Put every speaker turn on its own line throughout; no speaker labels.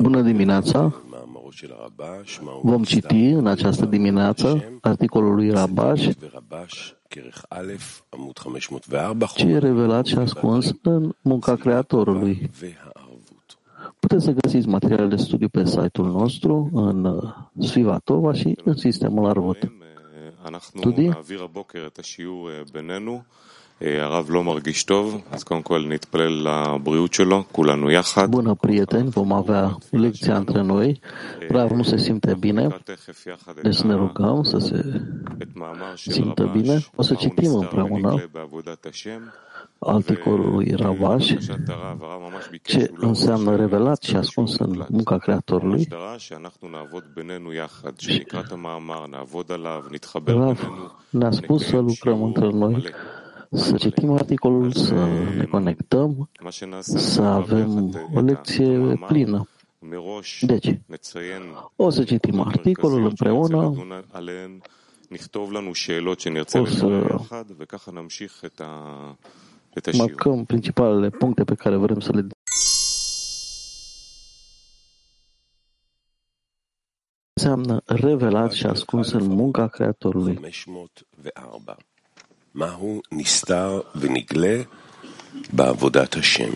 Bună dimineața! Vom citi în această dimineață articolul lui Rabash, ce e revelat și ascuns în munca Creatorului. Puteți să găsiți materiale de studiu pe site-ul nostru, în uh, Svivatova și în sistemul Arvot. Tudi? הרב לא מרגיש טוב, אז קודם כל נתפלל לבריאות שלו, כולנו יחד. Bună prieteni, vom avea lecția între noi. Rav nu se simte bine, deci ne rugăm să se simtă bine. O să citim împreună articolul lui Ravaș, ce înseamnă revelat și ascuns în munca Creatorului. Rav ne-a spus să lucrăm între noi să citim articolul, să ne conectăm, să avem o lecție plină. Deci, o să citim articolul împreună, o să marcăm principalele puncte pe care vrem să le înseamnă revelat și ascuns în munca Creatorului.
מהו נסתר ונגלה בעבודת השם.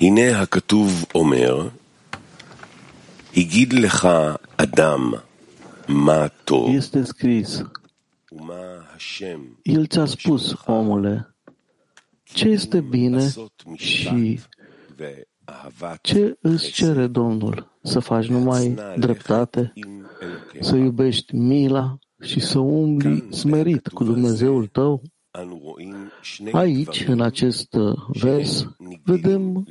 הנה הכתוב אומר, הגיד לך אדם מה טוב ומה השם
El ți-a spus, omule, ce este bine și ce îți cere Domnul? Să faci numai dreptate, să iubești mila și să umbli smerit cu Dumnezeul tău? Aici, în acest uh, vers, vedem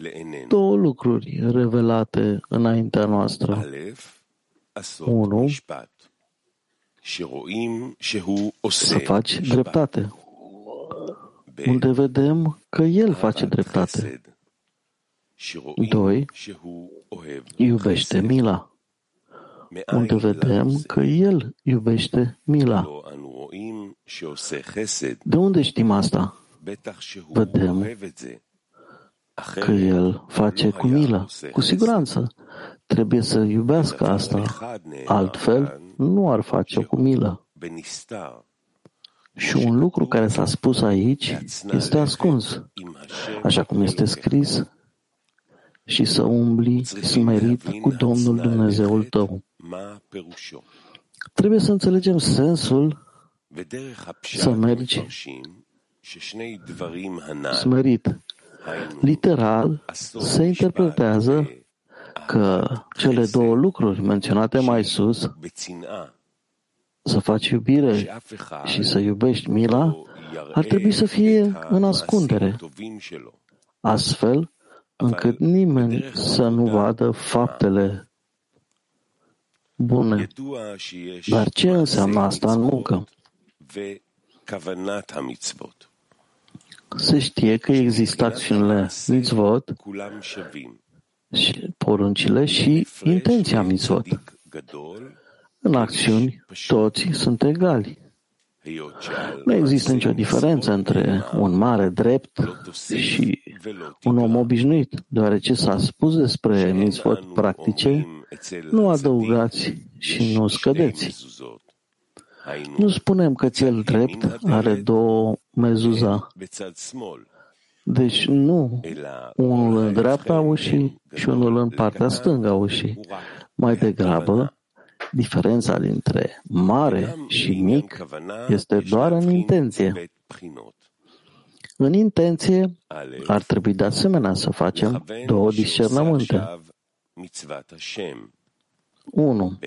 două lucruri revelate înaintea noastră. Unu, să faci dreptate, unde vedem că El face dreptate. Doi, iubește mila unde vedem că El iubește mila. De unde știm asta? Vedem că El face cu milă. Cu siguranță trebuie să iubească asta. Altfel, nu ar face cu milă. Și un lucru care s-a spus aici este ascuns. Așa cum este scris, și să umbli smerit cu Domnul Dumnezeul tău. Trebuie să înțelegem sensul să mergi smerit. Literal, se interpretează că cele două lucruri menționate mai sus, să faci iubire și să iubești mila, ar trebui să fie în ascundere. Astfel, încât nimeni să nu vadă faptele bune. Dar ce înseamnă asta în muncă? Se știe că există acțiunile mitzvot și poruncile și intenția mitzvot. În acțiuni, toți sunt egali. Nu există nicio diferență între un mare drept și un om obișnuit, deoarece s-a spus despre mitzvot practice, nu adăugați și nu scădeți. Nu spunem că cel drept are două mezuza. Deci nu unul în dreapta ușii și unul în partea stângă a ușii. Mai degrabă, Diferența dintre mare și mic este doar în intenție. În intenție ar trebui de asemenea să facem două discernământe. 1.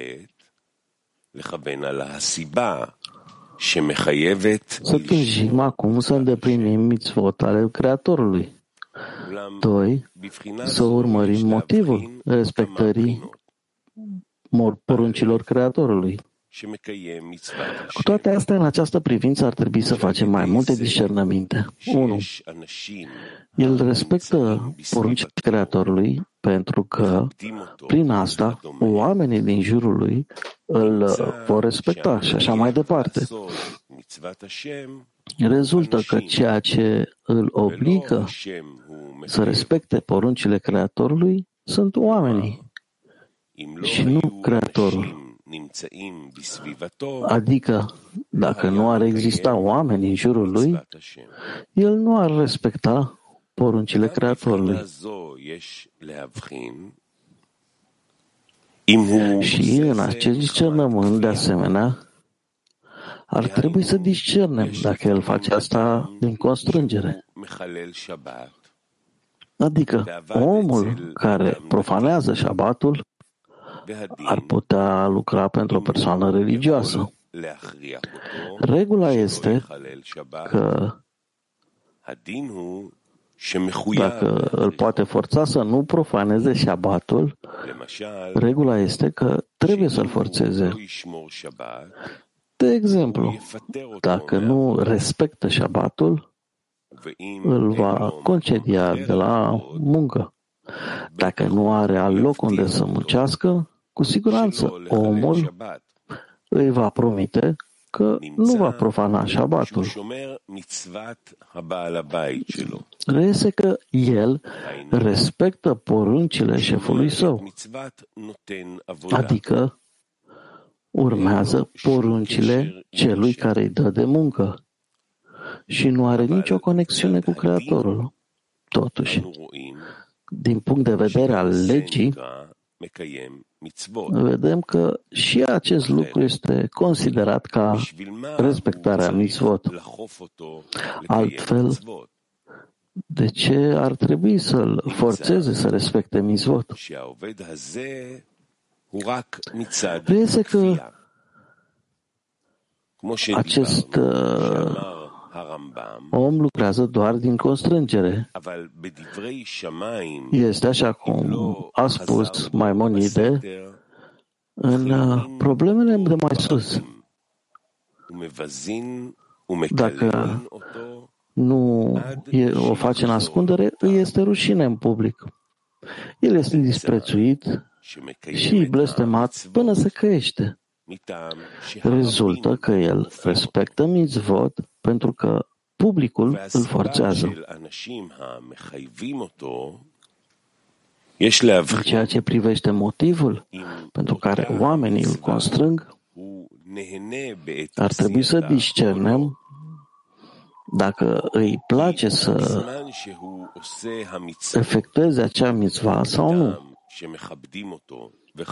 Să tânjim acum să îndeplinim mitzvot ale Creatorului. 2. Să urmărim motivul respectării poruncilor Creatorului. Cu toate astea, în această privință ar trebui să facem mai multe discernăminte. 1. El respectă poruncile Creatorului pentru că, prin asta, oamenii din jurul lui îl vor respecta și așa mai departe. Rezultă că ceea ce îl obligă să respecte poruncile Creatorului sunt oamenii și nu Creatorul. Adică, dacă nu ar exista oameni în jurul lui, el nu ar respecta poruncile Creatorului. Și în acest discernământ, de asemenea, ar trebui să discernem dacă el face asta din constrângere. Adică omul care profanează șabatul ar putea lucra pentru o persoană religioasă. Regula este că dacă îl poate forța să nu profaneze șabatul, regula este că trebuie să-l forțeze. De exemplu, dacă nu respectă șabatul, îl va concedia de la muncă. Dacă nu are alt loc unde să muncească, cu siguranță omul îi va promite că nu va profana șabatul. Reiese că el respectă poruncile șefului său, adică urmează poruncile celui care îi dă de muncă. Și nu are nicio conexiune cu Creatorul. Totuși, din punct de vedere al legii, vedem că și acest lucru este considerat ca respectarea mitzvot. Altfel, de ce ar trebui să-l forțeze să respecte mitzvot? Reiese că acest uh, om lucrează doar din constrângere. Este așa cum a spus Maimonide în uh, problemele de mai sus. Dacă nu o face în ascundere, îi este rușine în public. El este disprețuit și blestemat până se căiește. Rezultă că el respectă mitzvot pentru că publicul îl forțează. În ceea ce privește motivul pentru care oamenii îl constrâng, ar trebui să discernem dacă îi place să efectueze acea mitzvah sau nu.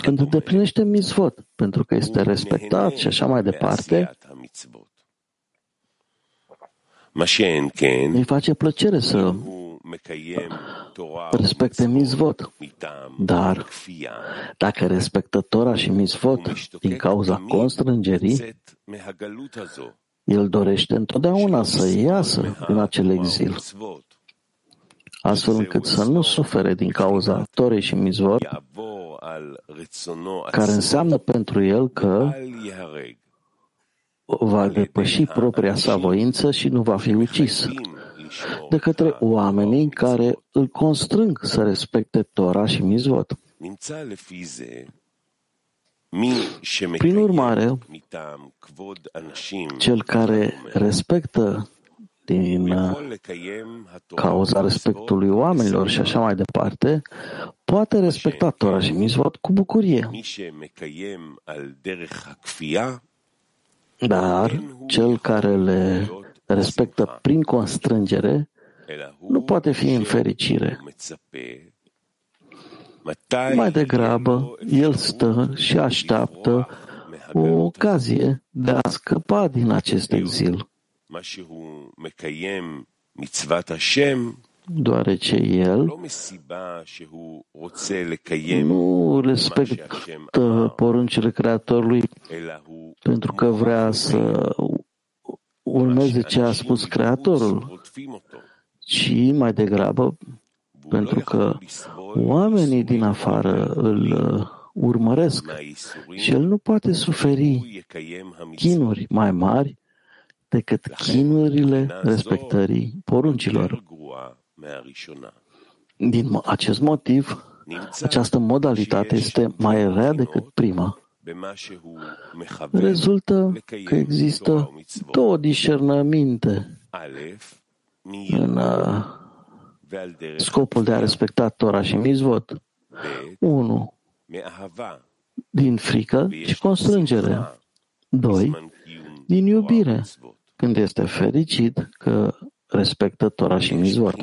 Când îndeplinește mitzvot, pentru că este respectat și așa mai departe, îi face plăcere să respecte mitzvot. Dar dacă respectă Tora și mitzvot din cauza constrângerii, el dorește întotdeauna să iasă din acel exil, astfel încât să nu sufere din cauza Torei și mitzvot, care înseamnă pentru el că va depăși propria sa voință și nu va fi ucis de către oamenii care îl constrâng să respecte Tora și Mizvot. Prin urmare, cel care respectă din uh, cauza respectului oamenilor și așa mai departe, poate respecta Torah și Mizvot cu bucurie. Dar cel care le respectă prin constrângere nu poate fi în fericire. Mai degrabă, el stă și așteaptă o ocazie de a scăpa din acest exil deoarece el nu respectă poruncile Creatorului pentru că vrea să urmeze ce a spus Creatorul, ci mai degrabă pentru că oamenii din afară îl urmăresc și el nu poate suferi chinuri mai mari decât chinurile respectării poruncilor. Din acest motiv, această modalitate este mai rea decât prima. rezultă că există două discernăminte în uh, scopul de a respecta Tora și Mizvot. Unu, din frică și constrângere. Doi, din iubire, când este fericit că respectă Tora și Mizvot.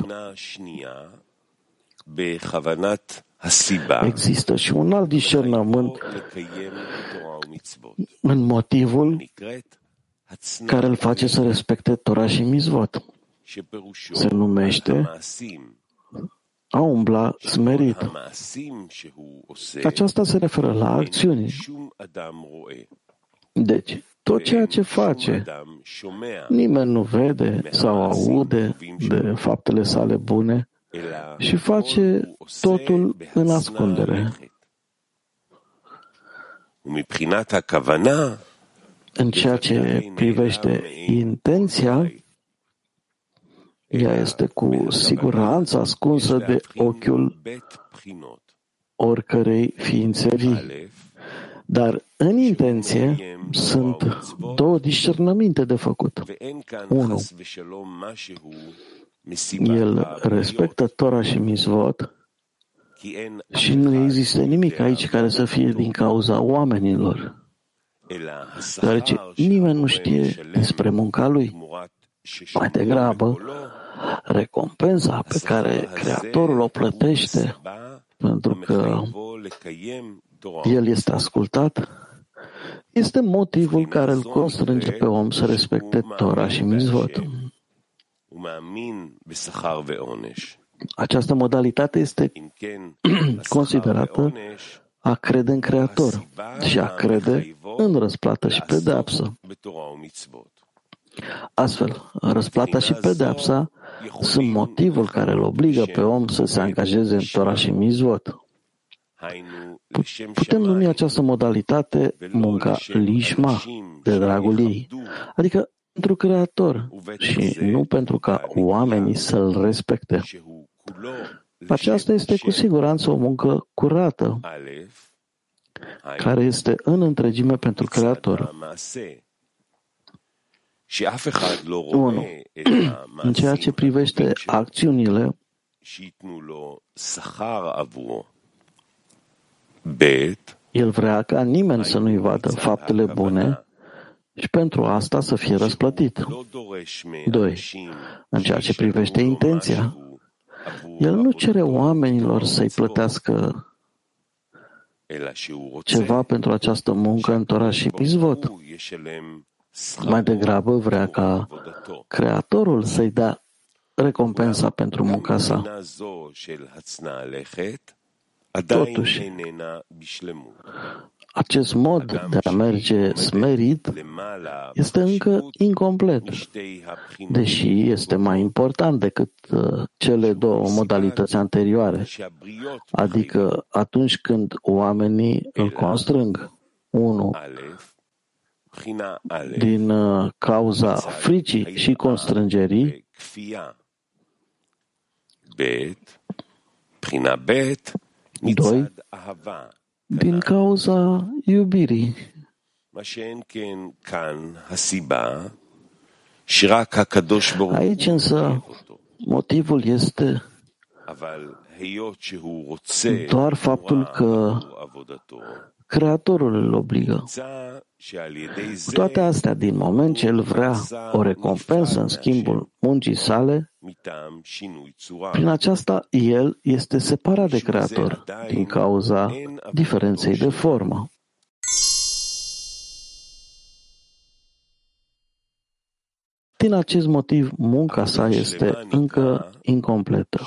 Există și un alt discernământ în motivul care îl face să respecte Tora și Mizvot. Se numește a umbla smerit. Aceasta se referă la acțiuni. Deci, tot ceea ce face, nimeni nu vede sau aude de faptele sale bune și face totul în ascundere. În ceea ce privește intenția, ea este cu siguranță ascunsă de ochiul oricărei ființe vii. Dar în intenție sunt două discernăminte de făcut. Unu, el respectă Tora și Mizvot și nu există nimic aici care să fie din cauza oamenilor, deoarece nimeni nu știe despre munca lui. Mai degrabă, recompensa pe care Creatorul o plătește pentru că el este ascultat, este motivul care îl constrânge pe om să respecte Tora și Mizvot. Această modalitate este considerată a crede în Creator și a crede în răsplată și pedeapsă. Astfel, răsplata și pedeapsa sunt motivul care îl obligă pe om să se angajeze în Torah și Mizvot. Putem numi această modalitate munca lishma, de dragul ei, adică pentru Creator și nu pentru ca oamenii să-L respecte. Aceasta este cu siguranță o muncă curată, care este în întregime pentru Creator. 1. În ceea ce privește acțiunile, el vrea ca nimeni să nu-i vadă faptele bune și pentru asta să fie răsplătit. 2. În ceea ce privește intenția, el nu cere oamenilor să-i plătească ceva pentru această muncă în Torah și Mizvot. Mai degrabă vrea ca Creatorul să-i dea recompensa pentru munca sa. Totuși, acest mod de a merge smerit este încă incomplet, deși este mai important decât uh, cele două modalități anterioare, adică atunci când oamenii îl constrâng. Unu, din uh, cauza fricii și constrângerii, doi, din cauza iubirii. Aici însă motivul este doar faptul că Creatorul îl obligă. Cu toate astea, din moment ce el vrea o recompensă în schimbul muncii sale, prin aceasta el este separat de Creator din cauza diferenței de formă. Din acest motiv, munca sa este încă incompletă.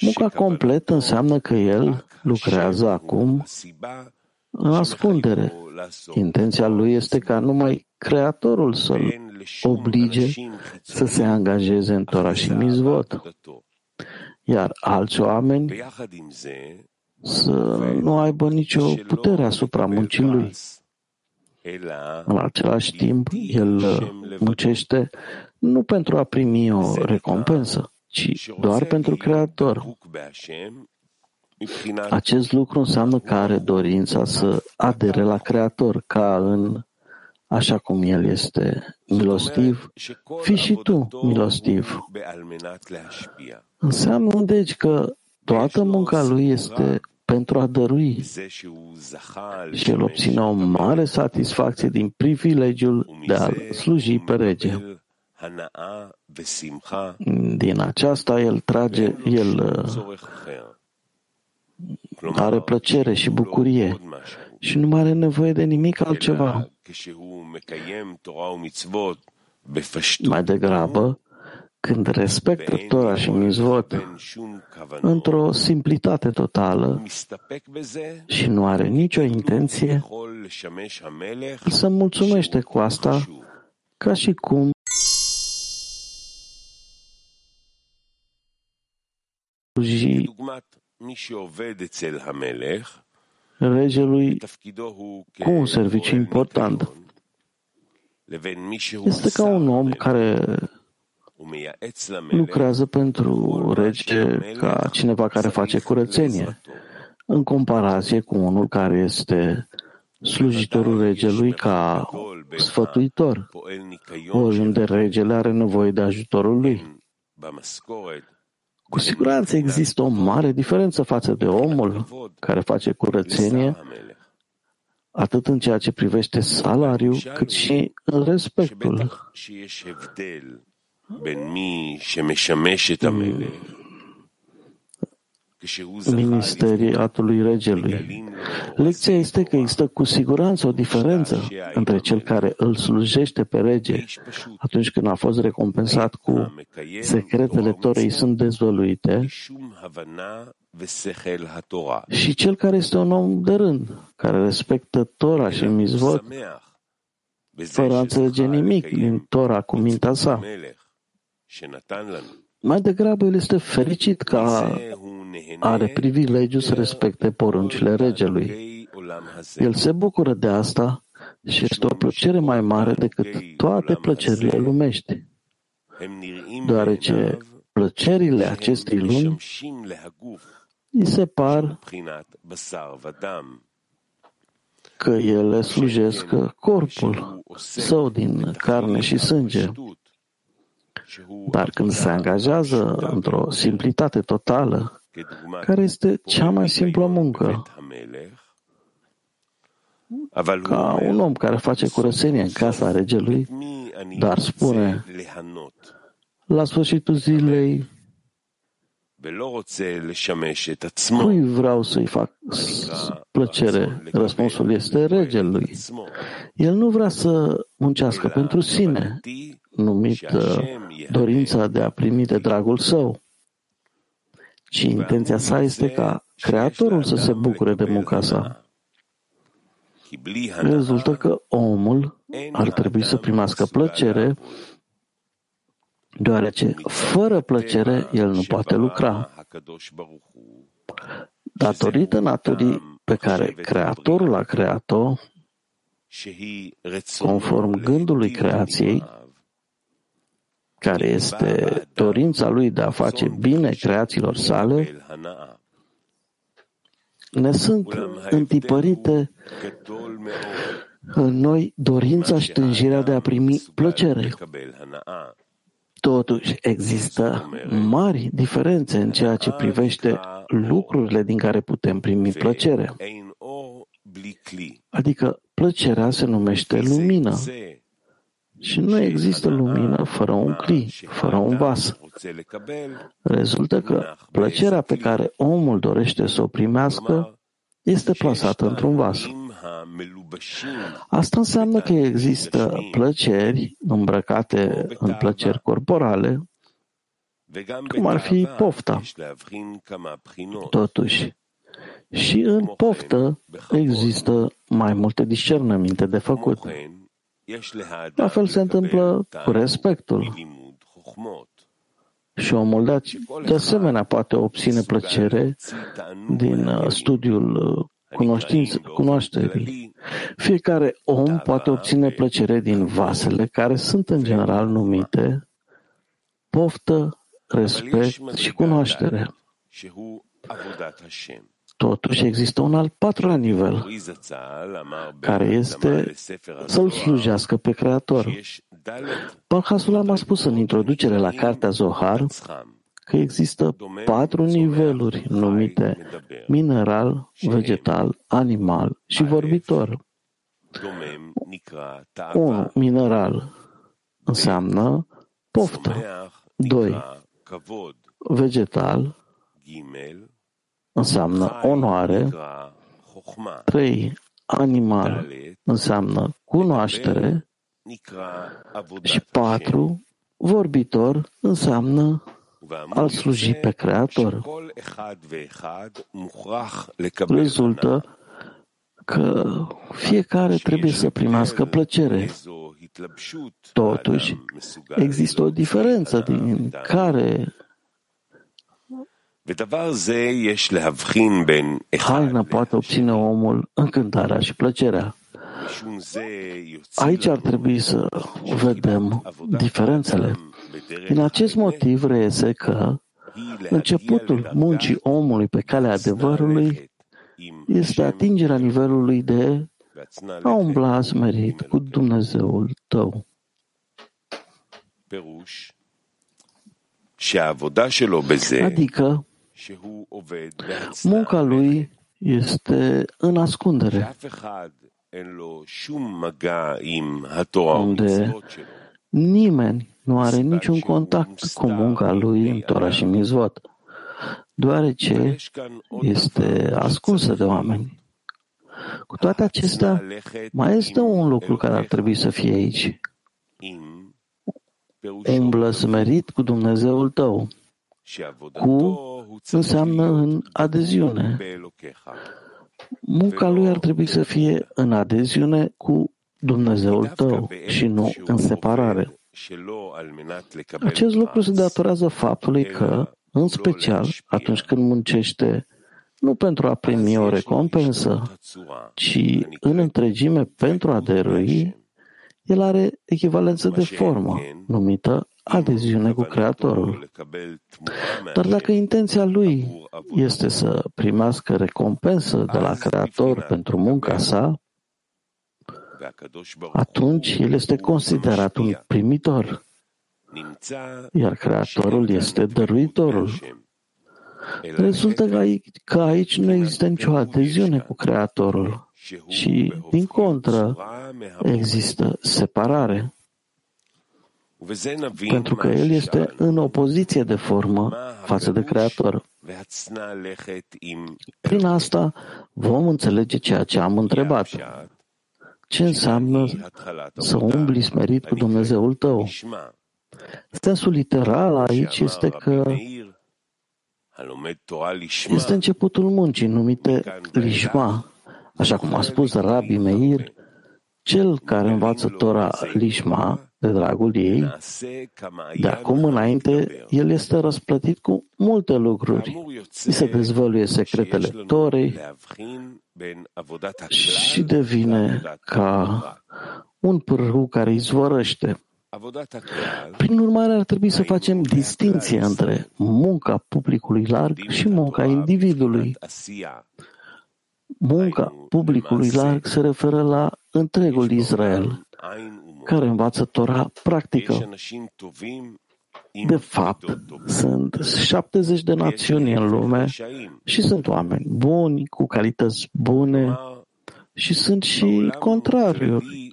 Munca completă înseamnă că el lucrează acum în ascundere. Intenția lui este ca numai Creatorul să-l oblige să se angajeze în Torah și Mizvot, iar alți oameni să nu aibă nicio putere asupra muncii lui. În același timp, el muncește nu pentru a primi o recompensă, ci doar pentru Creator. Acest lucru înseamnă că are dorința să adere la Creator, ca în așa cum El este milostiv, fi și tu milostiv. Înseamnă deci că toată munca lui este pentru a dărui și el obține o mare satisfacție din privilegiul de a sluji pe rege. Din aceasta el trage, el are plăcere și bucurie și nu mai are nevoie de nimic altceva. Mai degrabă, când respectă Torah și Mizvot într-o simplitate totală și nu are nicio intenție, să mulțumește cu asta ca și cum regelui cu un serviciu important. Este ca un om care lucrează pentru rege ca cineva care face curățenie, în comparație cu unul care este slujitorul regelui ca sfătuitor, oriunde regele are nevoie de ajutorul lui. Cu siguranță există o mare diferență față de omul care face curățenie, atât în ceea ce privește salariul, cât și în respectul ministeriatului regelui. Lecția este că există cu siguranță o diferență între cel care îl slujește pe rege atunci când a fost recompensat cu secretele Torei sunt dezvăluite. Și cel care este un om de rând, care respectă Tora și mizvot fără a înțelege nimic din Tora cu mintea sa. Mai degrabă el este fericit că are privilegiu să respecte poruncile regelui. El se bucură de asta și este o plăcere mai mare decât toate plăcerile lumești, deoarece plăcerile acestei lumi îi se par că ele slujesc corpul său din carne și sânge. Dar când se angajează într-o simplitate totală, care este cea mai simplă muncă, ca un om care face curățenie în casa regelui, dar spune la sfârșitul zilei Cui vreau să-i fac plăcere? Răspunsul este regelui. El nu vrea să muncească pentru sine, numit dorința de a primi de dragul său, ci intenția sa este ca Creatorul să se bucure de munca sa. Rezultă că omul ar trebui să primească plăcere, deoarece fără plăcere el nu poate lucra. Datorită naturii pe care Creatorul a creat-o, conform gândului creației, care este dorința lui de a face bine creațiilor sale, ne sunt întipărite în noi dorința și tânjirea de a primi plăcere. Totuși, există mari diferențe în ceea ce privește lucrurile din care putem primi plăcere. Adică plăcerea se numește lumină și nu există lumină fără un cli, fără un vas. Rezultă că plăcerea pe care omul dorește să o primească este plasată într-un vas. Asta înseamnă că există plăceri îmbrăcate în plăceri corporale, cum ar fi pofta. Totuși, și în poftă există mai multe discernăminte de făcut. La fel se întâmplă cu respectul. Și omul de, de asemenea poate obține plăcere din uh, studiul uh, cunoștință, cunoașterii. Fiecare om poate obține plăcere din vasele care sunt în general numite poftă, respect și cunoaștere. Totuși există un al patrulea nivel, care este să-L slujească pe Creator. Balhasulam a spus în introducere la Cartea Zohar că există patru niveluri numite mineral, vegetal, animal și vorbitor. Un mineral înseamnă poftă. Doi, vegetal înseamnă onoare. Trei, animal înseamnă cunoaștere. Și patru, vorbitor înseamnă al sluji pe Creator. Rezultă că fiecare trebuie să primească plăcere. Totuși, există o diferență din care haina poate obține omul încântarea și plăcerea. Aici ar trebui să vedem diferențele. Din acest motiv reiese că începutul muncii omului pe calea adevărului este atingerea nivelului de a umbla smerit cu Dumnezeul tău. Adică munca lui este în ascundere, unde nimeni nu are niciun contact cu munca lui în Tora și Mizvot, deoarece este ascunsă de oameni. Cu toate acestea, mai este un lucru care ar trebui să fie aici. Umblă smerit cu Dumnezeul tău. Cu înseamnă în adeziune. Munca lui ar trebui să fie în adeziune cu Dumnezeul tău și nu în separare. Acest lucru se datorează faptului că, în special, atunci când muncește nu pentru a primi o recompensă, ci în întregime pentru a dărui, el are echivalență de formă, numită adeziune cu Creatorul. Dar dacă intenția lui este să primească recompensă de la Creator pentru munca sa, atunci el este considerat un primitor, iar Creatorul este dăruitorul. Rezultă că aici, că aici nu există nicio adeziune cu Creatorul, ci, din contră, există separare. Pentru că el este în opoziție de formă față de Creator. Prin asta vom înțelege ceea ce am întrebat. Ce înseamnă să umbli smerit cu Dumnezeul tău? Sensul literal aici este că este începutul muncii numite Lishma, așa cum a spus Rabbi Meir, cel care învață Tora Lishma de dragul ei, de acum înainte, el este răsplătit cu multe lucruri. Îi se dezvăluie secretele Torei și devine ca un pârhu care izvorăște. Prin urmare, ar trebui să facem distinție între munca publicului larg și munca individului. Munca publicului larg se referă la întregul Israel, care învață Torah practică. De fapt, sunt 70 de națiuni în lume și sunt oameni buni, cu calități bune și sunt și contrariuri,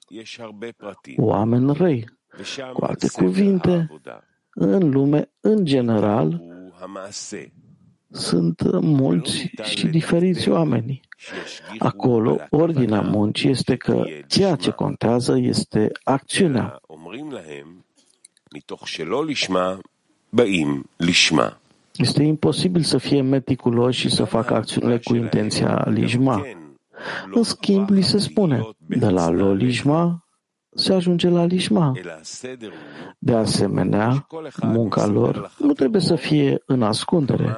oameni răi. Cu alte cuvinte, în lume, în general, sunt mulți și diferiți oameni. Acolo, ordinea muncii este că ceea ce contează este acțiunea. Este imposibil să fie meticulos și să facă acțiunile cu intenția lishma. În schimb, li se spune, de la lo lishma se ajunge la lishma. De asemenea, munca lor nu trebuie să fie în ascundere.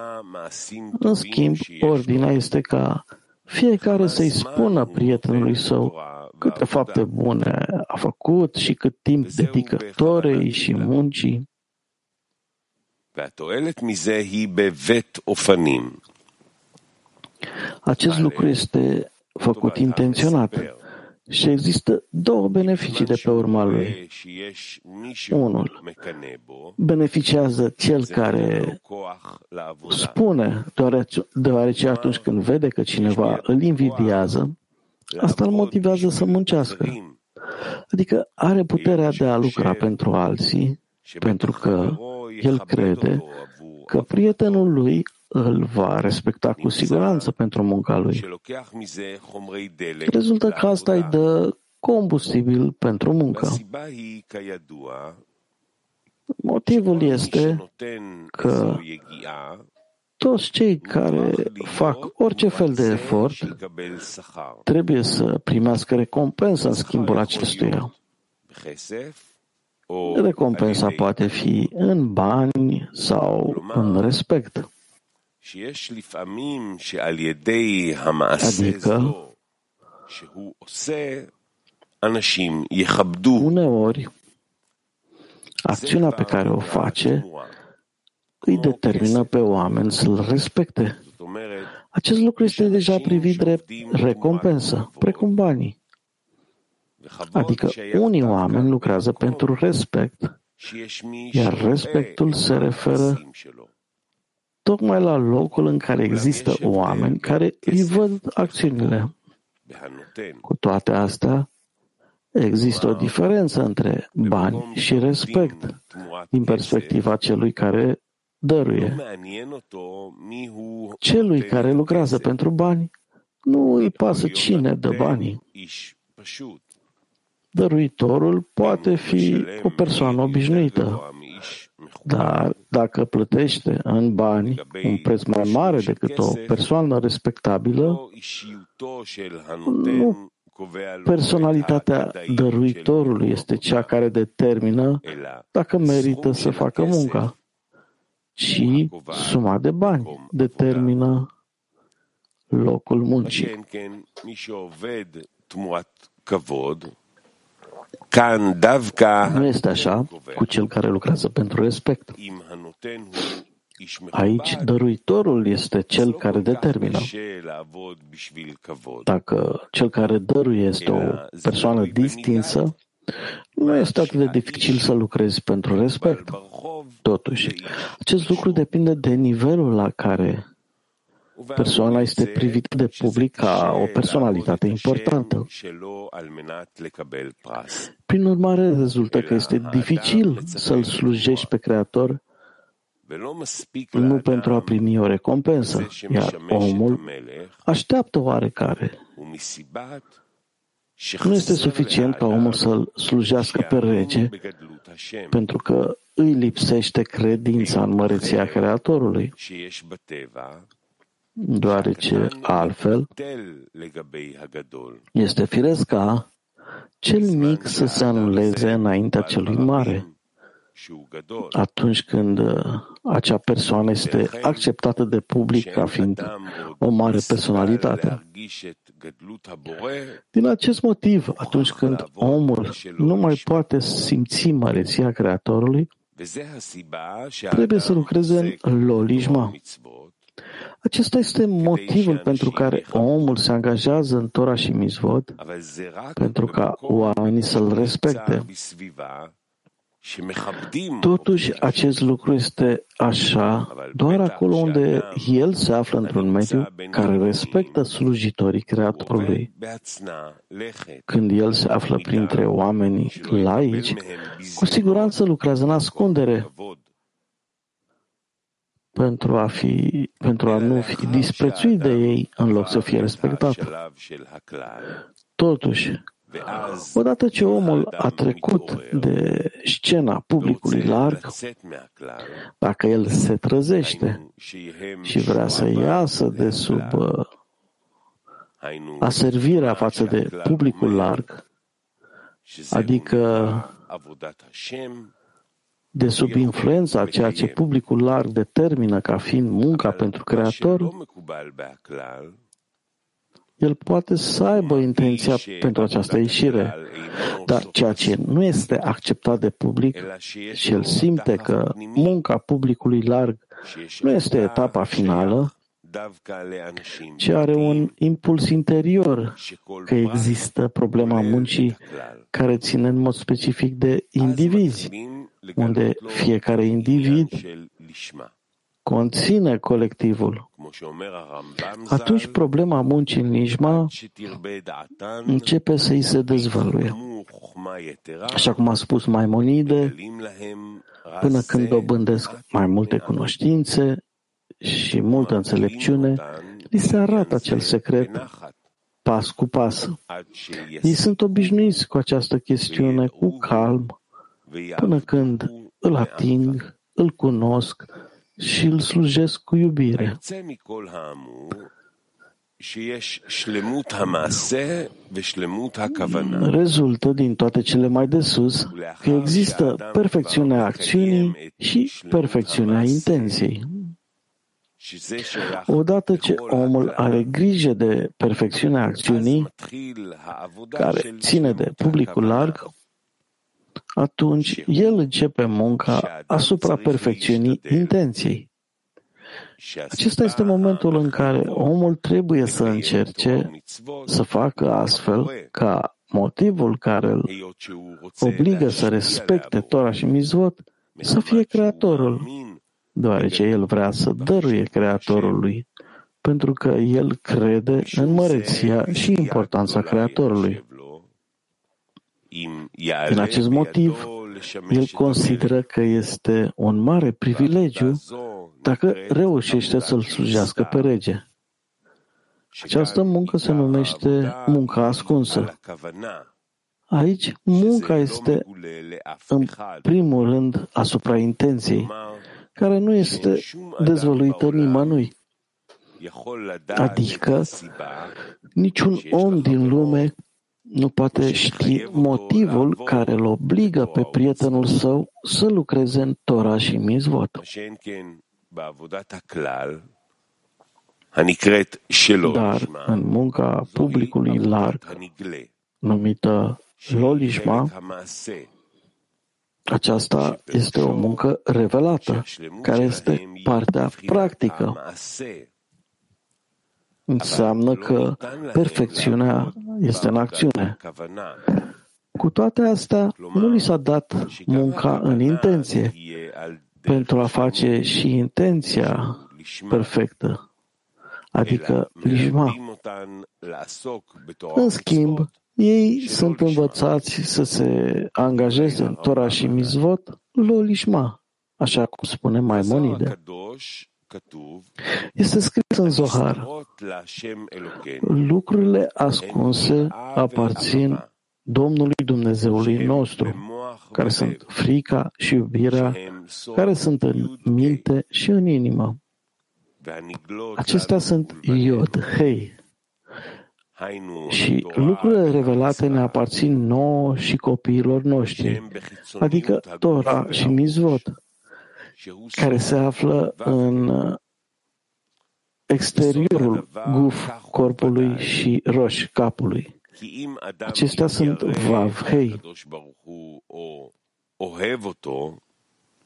În schimb, ordinea este ca fiecare să-i spună prietenului său câte fapte bune a făcut și cât timp dedică torei și muncii. Acest lucru este făcut intenționat și există două beneficii de pe urma lui. Unul, beneficiază cel care spune, deoarece, deoarece atunci când vede că cineva îl invidiază, asta îl motivează să muncească. Adică are puterea de a lucra pentru alții, pentru că el crede că prietenul lui îl va respecta cu siguranță pentru munca lui. Rezultă că asta îi dă combustibil pentru muncă. Motivul este că toți cei care fac orice fel de efort trebuie să primească recompensă în schimbul acestuia. Recompensa poate fi în bani sau în respect. Adică, uneori, acțiunea pe care o face îi determină pe oameni să-l respecte. Acest lucru este deja privit drept recompensă, precum banii. Adică unii oameni lucrează pentru respect, iar respectul se referă tocmai la locul în care există oameni care îi văd acțiunile. Cu toate astea, există o diferență între bani și respect din perspectiva celui care dăruie. Celui care lucrează pentru bani nu îi pasă cine dă banii. Dăruitorul poate fi o persoană obișnuită, dar dacă plătește în bani un preț mai mare decât o persoană respectabilă, nu. personalitatea dăruitorului este cea care determină dacă merită să facă munca, ci suma de bani determină locul muncii. Nu este așa cu cel care lucrează pentru respect. Aici, dăruitorul este cel care determină. Dacă cel care dăruie este o persoană distinsă, nu este atât de dificil să lucrezi pentru respect. Totuși, acest lucru depinde de nivelul la care persoana este privită de public ca o personalitate importantă. Prin urmare, rezultă că este dificil să-L slujești pe Creator nu pentru a primi o recompensă, iar omul așteaptă oarecare. Nu este suficient ca omul să-l slujească pe rege, pentru că îi lipsește credința în măreția Creatorului deoarece altfel este firesc ca cel mic să se anuleze înaintea celui mare. Atunci când uh, acea persoană este acceptată de public ca fiind o mare personalitate. Din acest motiv, atunci când omul nu mai poate simți măreția Creatorului, trebuie să lucreze în lolijma, acesta este motivul pentru care omul se angajează în Tora și Mizvot, pentru ca oamenii să-l respecte. Totuși, acest lucru este așa doar acolo unde el se află într-un mediu care respectă slujitorii Creatorului. Când el se află printre oamenii laici, cu siguranță lucrează în ascundere, pentru a, fi, pentru a nu fi disprețuit de ei în loc să fie respectat. Totuși, odată ce omul a trecut de scena publicului larg, dacă el se trăzește și vrea să iasă de sub uh, aservirea față de publicul larg, adică de sub influența a ceea ce publicul larg determină ca fiind munca pentru Creator, el poate să aibă intenția pentru această ieșire, dar ceea ce nu este acceptat de public și el simte că munca publicului larg nu este etapa finală, ci are un impuls interior că există problema muncii care ține în mod specific de indivizi, unde fiecare individ conține colectivul. Atunci problema muncii în Nijma începe să îi se dezvăluie. Așa cum a spus Maimonide, până când dobândesc mai multe cunoștințe și multă înțelepciune, li se arată acel secret pas cu pas. Ei sunt obișnuiți cu această chestiune cu calm, până când îl ating, îl cunosc și îl slujesc cu iubire. Rezultă din toate cele mai de sus că există perfecțiunea acțiunii și perfecțiunea intenției. Odată ce omul are grijă de perfecțiunea acțiunii, care ține de publicul larg, atunci el începe munca asupra perfecțiunii intenției. Acesta este momentul în care omul trebuie să încerce să facă astfel ca motivul care îl obligă să respecte Tora și Mizvot să fie Creatorul, deoarece el vrea să dăruie Creatorului, pentru că el crede în măreția și importanța Creatorului. Din acest motiv, el consideră că este un mare privilegiu dacă reușește să-l slujească pe rege. Această muncă se numește munca ascunsă. Aici, munca este, în primul rând, asupra intenției, care nu este dezvăluită nimănui. Adică, niciun om din lume nu poate ști motivul care îl obligă pe prietenul său să lucreze în Tora și Mizvot. Dar în munca publicului larg, numită Lolishma, aceasta este o muncă revelată, care este partea practică. înseamnă că perfecțiunea este în acțiune. Cu toate astea, nu li s-a dat munca în intenție pentru a face și intenția perfectă, adică lishma. În schimb, ei sunt învățați să se angajeze în Torah și Mizvot, lo lishma, așa cum spune Maimonide. Este scris în Zohar, lucrurile ascunse aparțin Domnului Dumnezeului nostru, care sunt frica și iubirea, care sunt în minte și în inimă. Acestea sunt Iod, Hei. Și lucrurile revelate ne aparțin nouă și copiilor noștri, adică Tora și Mizvot, care se află în uh, exteriorul guf corpului și roș capului. Acestea sunt Vav, Hei.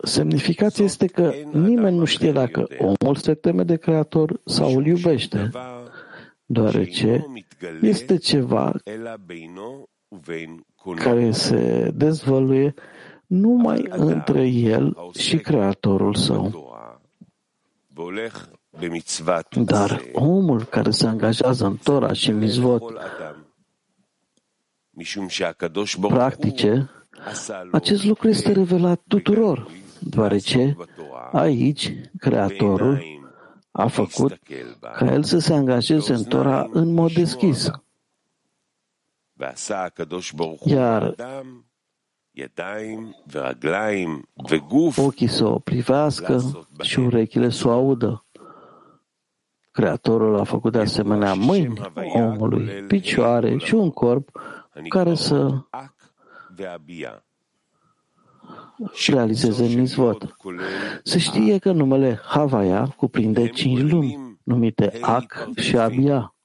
Semnificația este că nimeni nu știe dacă omul se teme de Creator sau îl iubește, deoarece este ceva care se dezvăluie numai între el și Creatorul său. Dar omul care se angajează în Tora și Mizvot practice, acest lucru este revelat tuturor, deoarece aici Creatorul a făcut ca el să se angajeze în Tora în mod deschis. Iar ochii să o privească și urechile să o audă. Creatorul a făcut de asemenea mâini omului, picioare și un corp care să realizeze mizvot. Se știe că numele Havaya cuprinde cinci lumi, numite Ak și Abia.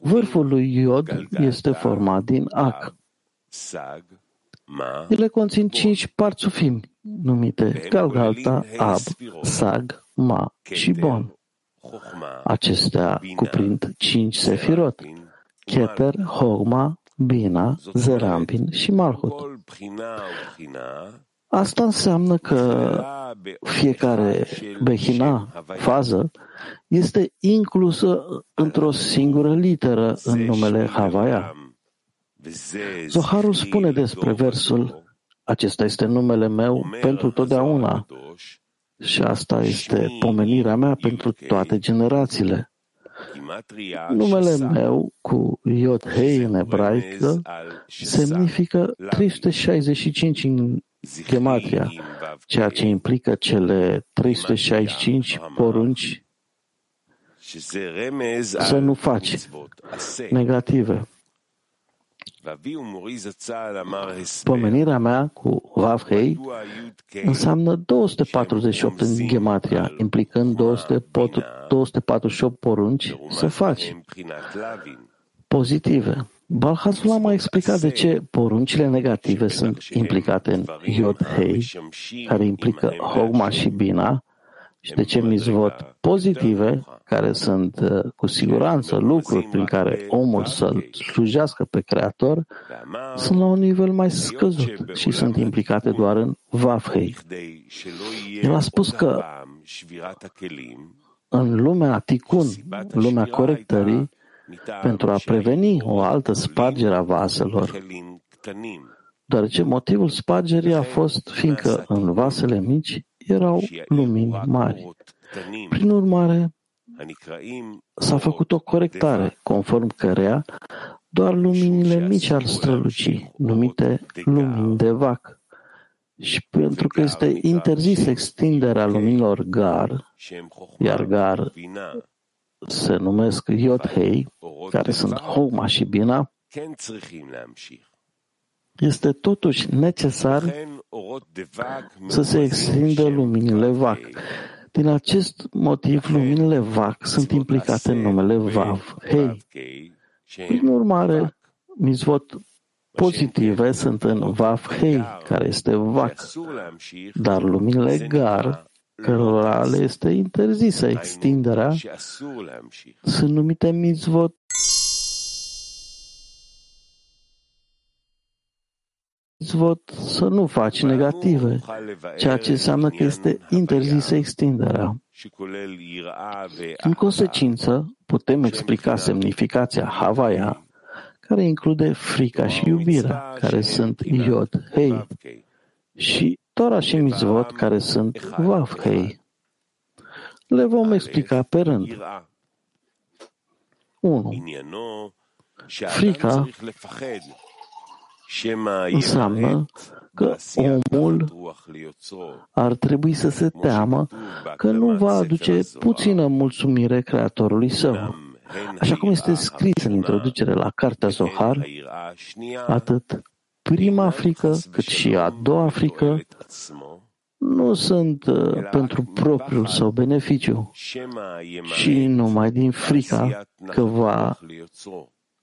Vârful lui Iod este format din Ak. Ele conțin cinci parțufimi, numite Galgalta, Ab, Sag, Ma și Bon. Acestea cuprind cinci sefirot, Keter, Hogma, Bina, Zerampin și Malhut. Asta înseamnă că fiecare behina, fază, este inclusă într-o singură literă în numele Havaya. Zoharul spune despre versul acesta este numele meu pentru totdeauna și asta este pomenirea mea pentru toate generațiile. Numele meu cu Iod Hei în ebraică semnifică 365 în gematria, ceea ce implică cele 365 porunci să nu faci negative. Pomenirea mea cu Vav Hei înseamnă 248 în gematria, implicând 248 porunci să faci. pozitive. Balhazul a explicat de ce poruncile negative sunt implicate în Yod Hei, care implică Hogma și Bina, și de ce mizvot pozitive, care sunt uh, cu siguranță lucruri prin care omul să-l slujească pe Creator, sunt la un nivel mai scăzut și sunt implicate doar în Vafhei. El a spus că în lumea ticun, lumea corectării, pentru a preveni o altă spargere a vaselor, deoarece motivul spargerii a fost fiindcă în vasele mici erau lumini mari. Prin urmare, s-a făcut o corectare, conform cărea doar luminile mici ar străluci, numite lumini de vac. Și pentru că este interzis extinderea luminilor gar, iar gar se numesc Yod-Hei, care sunt Homa și Bina, este totuși necesar să se extindă luminile VAC. Din acest motiv, luminile VAC sunt implicate în numele VAV, Hei. Prin urmare, mizvot pozitive sunt în VAV, Hei, care este VAC, dar luminile GAR, cărora le este interzisă extinderea, sunt numite mizvot vot să nu faci negative, ceea ce înseamnă că este interzisă extinderea. În consecință, putem explica semnificația Havaya, care include frica și iubirea, care sunt Iod, Hei, și Tora și Mizvot, care sunt Vav, Hei. Le vom explica pe rând. 1. Frica înseamnă că omul ar trebui să se teamă că nu va aduce puțină mulțumire Creatorului său. Așa cum este scris în introducere la Cartea Zohar, atât prima frică cât și a doua frică nu sunt uh, pentru propriul său beneficiu, și numai din frica că va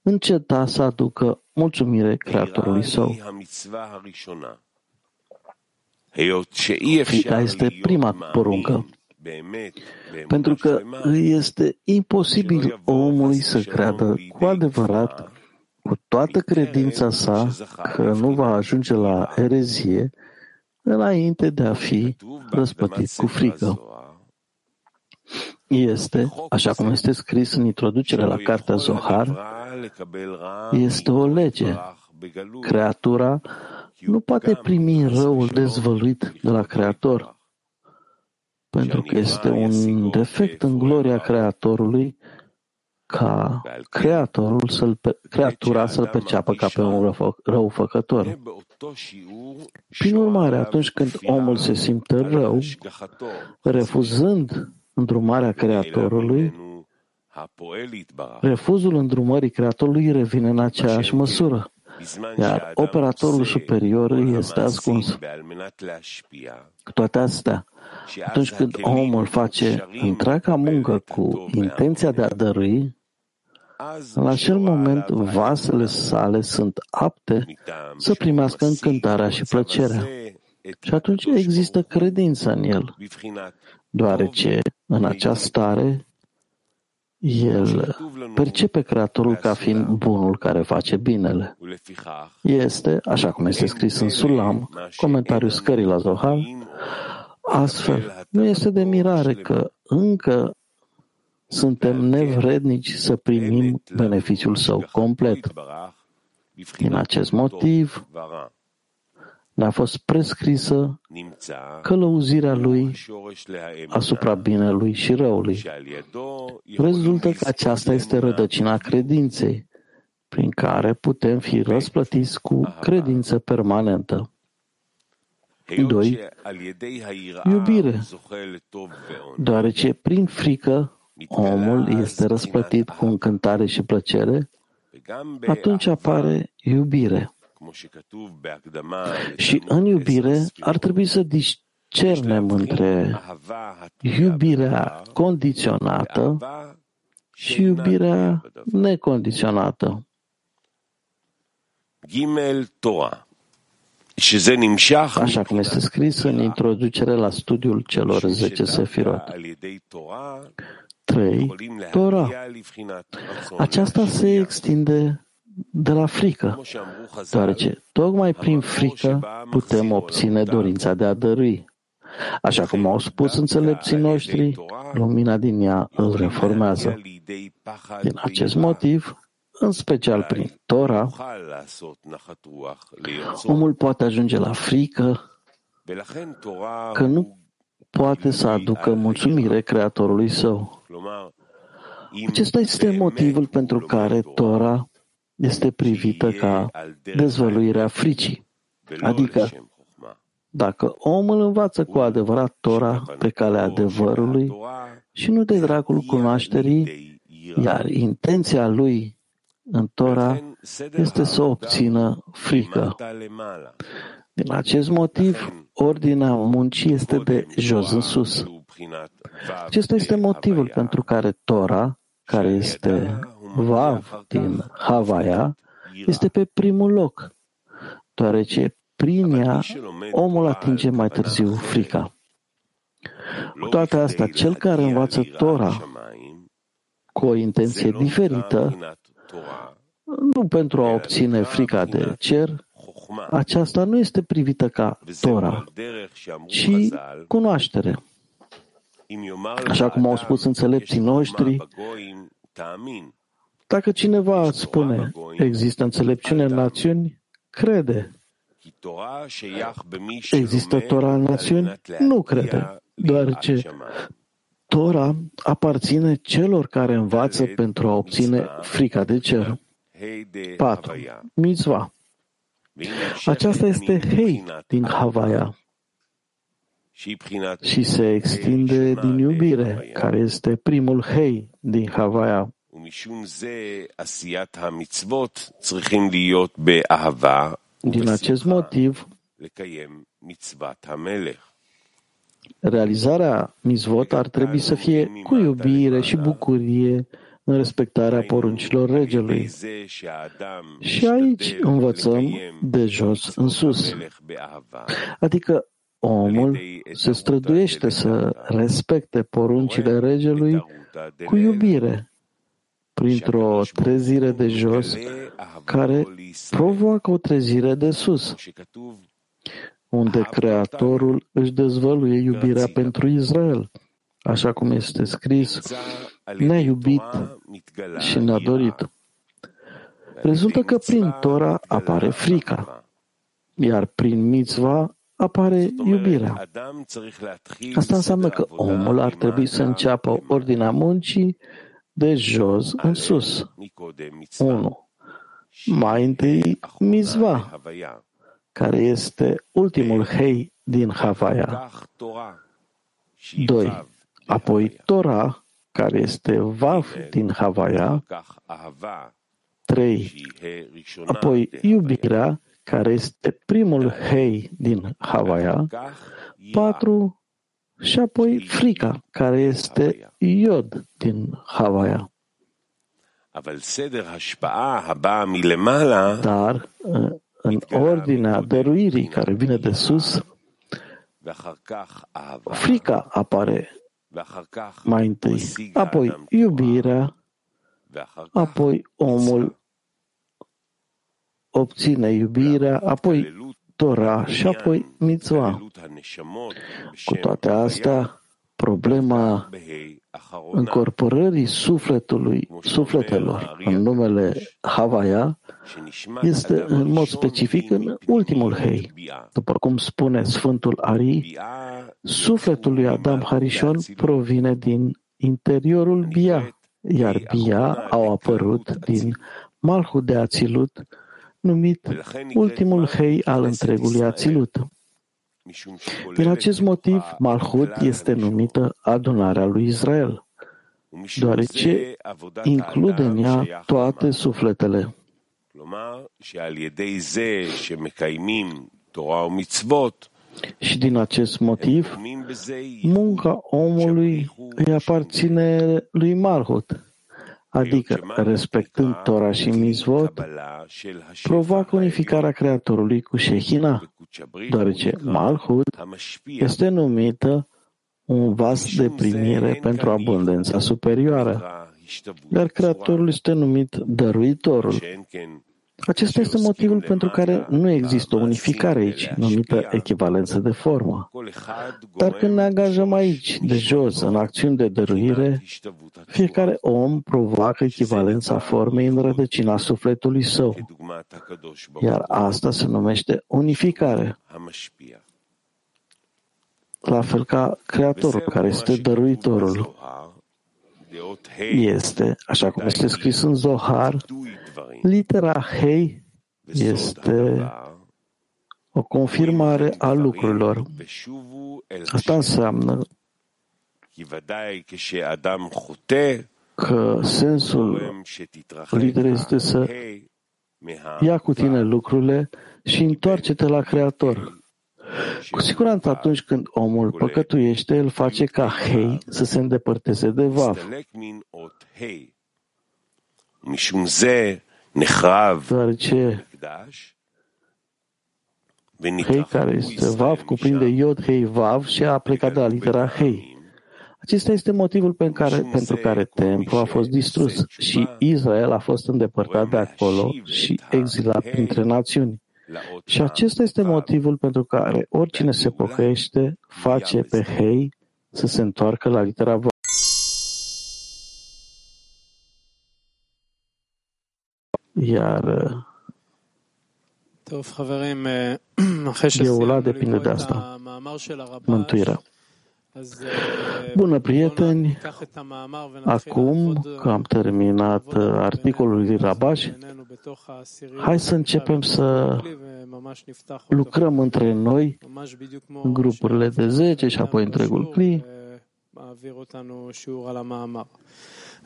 înceta să aducă mulțumire Creatorului său. Frica este prima poruncă, pentru că îi este imposibil omului să creadă cu adevărat, cu toată credința sa, că nu va ajunge la erezie înainte de a fi răspătit cu frică. Este, așa cum este scris în introducerea la cartea Zohar, este o lege. Creatura nu poate primi răul dezvăluit de la Creator, pentru că este un defect în gloria Creatorului ca creatorul să-l, creatura să-l perceapă ca pe un răufăcător. Prin urmare, atunci când omul se simte rău, refuzând îndrumarea Creatorului, refuzul îndrumării Creatorului revine în aceeași măsură, iar operatorul superior este ascuns. Cu toate astea, atunci când omul face întreaga muncă cu intenția de a dărui, în acel moment vasele sale sunt apte să primească încântarea și plăcerea. Și atunci există credință în el, deoarece în această stare el percepe Creatorul ca fiind bunul care face binele. Este, așa cum este scris în Sulam, comentariul scării la Zohar, astfel, nu este de mirare că încă suntem nevrednici să primim beneficiul său complet. Din acest motiv, ne-a fost prescrisă călăuzirea lui asupra binelui și răului. Rezultă că aceasta este rădăcina credinței, prin care putem fi răsplătiți cu credință permanentă. 2. Iubire. Deoarece prin frică omul este răsplătit cu încântare și plăcere, atunci apare iubire. Și în iubire ar trebui să discernem între iubirea condiționată și iubirea necondiționată. Așa cum este scris în introducere la studiul celor 10 sefirot. 3. Tora. Aceasta se extinde de la frică, deoarece tocmai prin frică putem obține dorința de a dărui. Așa cum au spus înțelepții noștri, lumina din ea îl reformează. Din acest motiv, în special prin Tora, omul poate ajunge la frică că nu poate să aducă mulțumire Creatorului său. Acesta este motivul pentru care Tora este privită ca dezvăluirea fricii. Adică, dacă omul învață cu adevărat Tora pe calea adevărului și nu de dragul cunoașterii, iar intenția lui în Tora este să obțină frică. Din acest motiv, ordinea muncii este de jos în sus. Acesta este motivul pentru care Tora, care este Vav din Havaya este pe primul loc, deoarece prin ea omul atinge mai târziu frica. Cu toate astea, cel care învață Tora cu o intenție diferită, nu pentru a obține frica de cer, aceasta nu este privită ca Tora, ci cunoaștere. Așa cum au spus înțelepții noștri, dacă cineva îți spune, există înțelepciune în națiuni, crede. Există Tora în națiuni? Nu crede, deoarece Tora aparține celor care învață pentru a obține frica de cer. 4. Mitzva. Aceasta este Hei din Havaya și se extinde din iubire, care este primul Hei din Havaya. Din acest motiv, realizarea mitzvot ar trebui să fie cu iubire și bucurie în respectarea poruncilor regelui. Și aici învățăm de jos în sus. Adică omul se străduiește să respecte poruncile regelui cu iubire, printr-o trezire de jos care provoacă o trezire de sus, unde Creatorul își dezvăluie iubirea pentru Israel, așa cum este scris, ne-a iubit și ne-a dorit. Rezultă că prin Tora apare frica, iar prin mitzva apare iubirea. Asta înseamnă că omul ar trebui să înceapă ordinea muncii de jos în sus. 1. Mai întâi mizva, care este ultimul hei din Havaya. 2. Apoi Torah, care este Vav din Havaya. 3. Apoi iubirea, care este primul hei din Havaya. 4 și apoi frica, care este iod din Havaya. Dar în ordinea dăruirii care vine de sus, frica apare mai întâi, apoi iubirea, apoi omul obține iubirea, apoi Torah și apoi mitzvah. Cu toate astea, problema încorporării sufletului, sufletelor în numele Havaya este în mod specific în ultimul hei. După cum spune Sfântul Ari, sufletul lui Adam Harishon provine din interiorul Bia, iar Bia au apărut din Malhut de Ațilut, numit ultimul hei al întregului Ațilut. Din acest motiv, Malhut este numită adunarea lui Israel, deoarece include în ea toate sufletele. Și din acest motiv, munca omului îi aparține lui Malhut, adică respectând Tora și Mizvot, provoacă unificarea Creatorului cu Shehina, deoarece Malhut este numită un vas de primire pentru abundența superioară, iar Creatorul este numit dăruitorul. Acesta este motivul pentru care nu există o unificare aici, numită echivalență de formă. Dar când ne angajăm aici, de jos, în acțiuni de dăruire, fiecare om provoacă echivalența formei în rădăcina sufletului său. Iar asta se numește unificare. La fel ca Creatorul, care este dăruitorul. Este, așa cum este scris în Zohar, Litera Hei este o confirmare a lucrurilor. Asta înseamnă că sensul literei este să ia cu tine lucrurile și întoarce-te la Creator. Cu siguranță atunci când omul păcătuiește, el face ca Hei să se îndepărteze de Vav deoarece Hei care este Vav cuprinde Iod, Hei, Vav și a plecat de la litera Hei. Acesta este motivul pentru care, pentru care templul a fost distrus și Israel a fost îndepărtat de acolo și exilat printre națiuni. Și acesta este motivul pentru care oricine se pocăiește face pe Hei să se întoarcă la litera Vav. Iar Geula depinde de asta, mântuirea. Bună, prieteni! Acum că am terminat articolul lui Rabash, hai să începem să lucrăm între noi, grupurile de 10 și apoi întregul cli.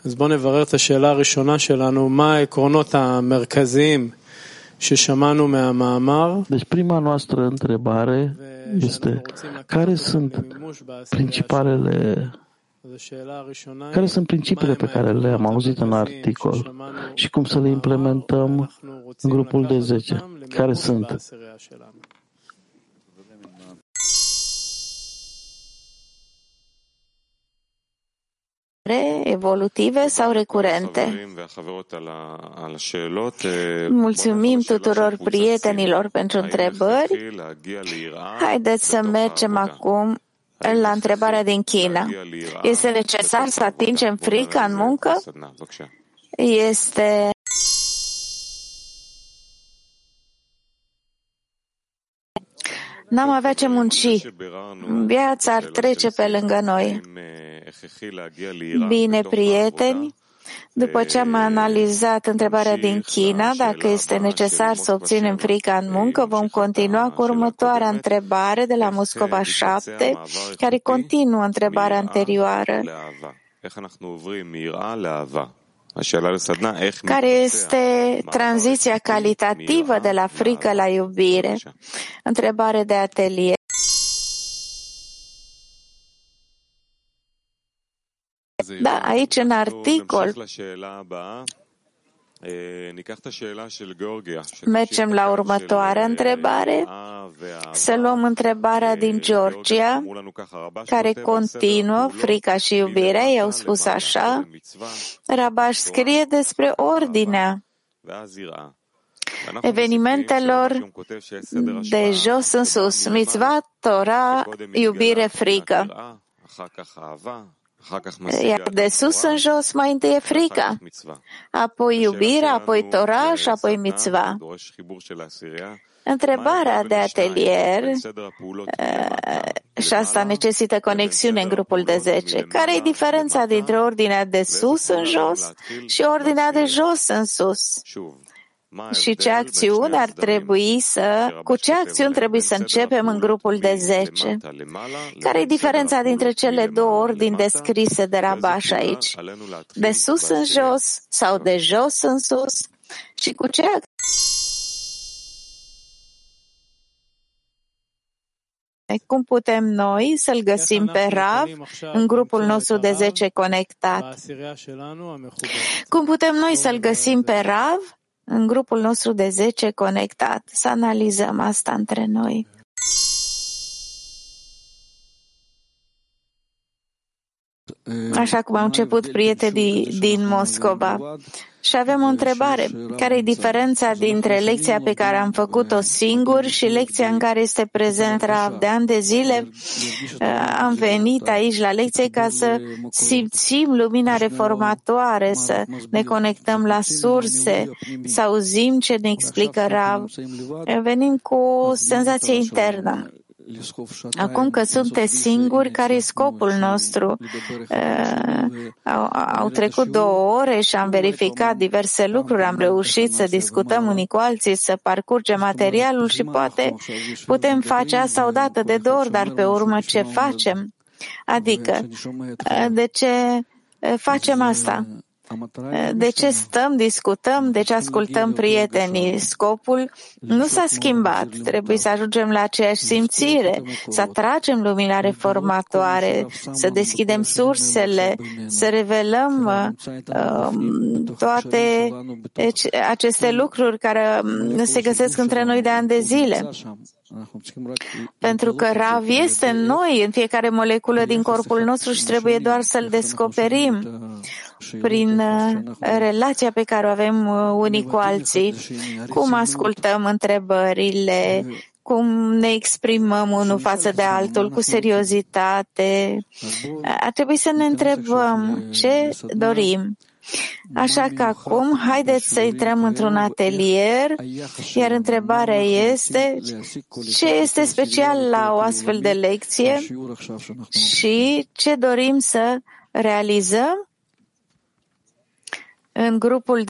אז בואו נברר את השאלה הראשונה שלנו, מה העקרונות המרכזיים ששמענו מהמאמר.
Deci prima noastră întrebare este care sunt principalele care sunt principiile pe care le-am auzit în articol și cum să le implementăm în grupul de 10? Care sunt?
Evolutive sau recurente. Mulțumim tuturor prietenilor pentru întrebări. Haideți să mergem acum la întrebarea din China. Este necesar să atingem frica în muncă? Este N-am avea ce munci. Viața ar trece pe lângă noi. Bine, prieteni, după ce am analizat întrebarea din China, dacă este necesar să obținem frica în muncă, vom continua cu următoarea întrebare de la Moscova 7, care continuă întrebarea anterioară. Care este tranziția calitativă de la frică la iubire? Întrebare de atelier. Da, aici în articol mergem la următoarea întrebare. Să luăm întrebarea din Georgia, care continuă, frica și iubirea, i-au spus așa, Rabaș scrie despre ordinea evenimentelor de jos în sus, mitzvah, Torah, iubire, frică. Iar de sus în jos mai întâi e frica, apoi iubirea, apoi Torah și apoi mitzvah. Întrebarea de atelier, și asta necesită conexiune în grupul de 10, care e diferența dintre ordinea de sus în jos și ordinea de jos în sus? Și ce acțiuni ar trebui să, cu ce acțiuni trebuie să începem în grupul de 10? Care e diferența dintre cele două ordini descrise de Rabaș aici? De sus în jos sau de jos în sus? Și cu ce acțiuni? Cum putem noi să-l găsim pe Rav în grupul nostru de 10 conectat? Cum putem noi să-l găsim pe Rav în grupul nostru de 10 conectat, să analizăm asta între noi. Așa cum au început prietenii din Moscova. Și avem o întrebare. Care e diferența dintre lecția pe care am făcut-o singur și lecția în care este prezent Rav? De ani de zile uh, am venit aici la lecție ca să simțim lumina reformatoare, să ne conectăm la surse, să auzim ce ne explică Rav. Venim cu o senzație internă. Acum că sunteți singuri, care e scopul nostru? Uh, au, au trecut două ore și am verificat diverse lucruri, am reușit să discutăm unii cu alții, să parcurgem materialul și poate putem face asta o dată de două ori, dar pe urmă ce facem? Adică, de ce facem asta? De ce stăm, discutăm, de ce ascultăm prietenii? Scopul nu s-a schimbat. Trebuie să ajungem la aceeași simțire, să atragem lumina reformatoare, să deschidem sursele, să revelăm uh, toate aceste lucruri care um, se găsesc între noi de ani de zile. Pentru că Rav este în noi, în fiecare moleculă din corpul nostru și trebuie doar să-l descoperim prin uh, relația pe care o avem uh, unii cu alții, cum ascultăm întrebările, cum ne exprimăm unul față de altul cu seriozitate. Ar trebui să ne întrebăm ce dorim. Așa că acum, haideți să intrăm într-un atelier, iar întrebarea este ce este special la o astfel de lecție și ce dorim să realizăm în grupul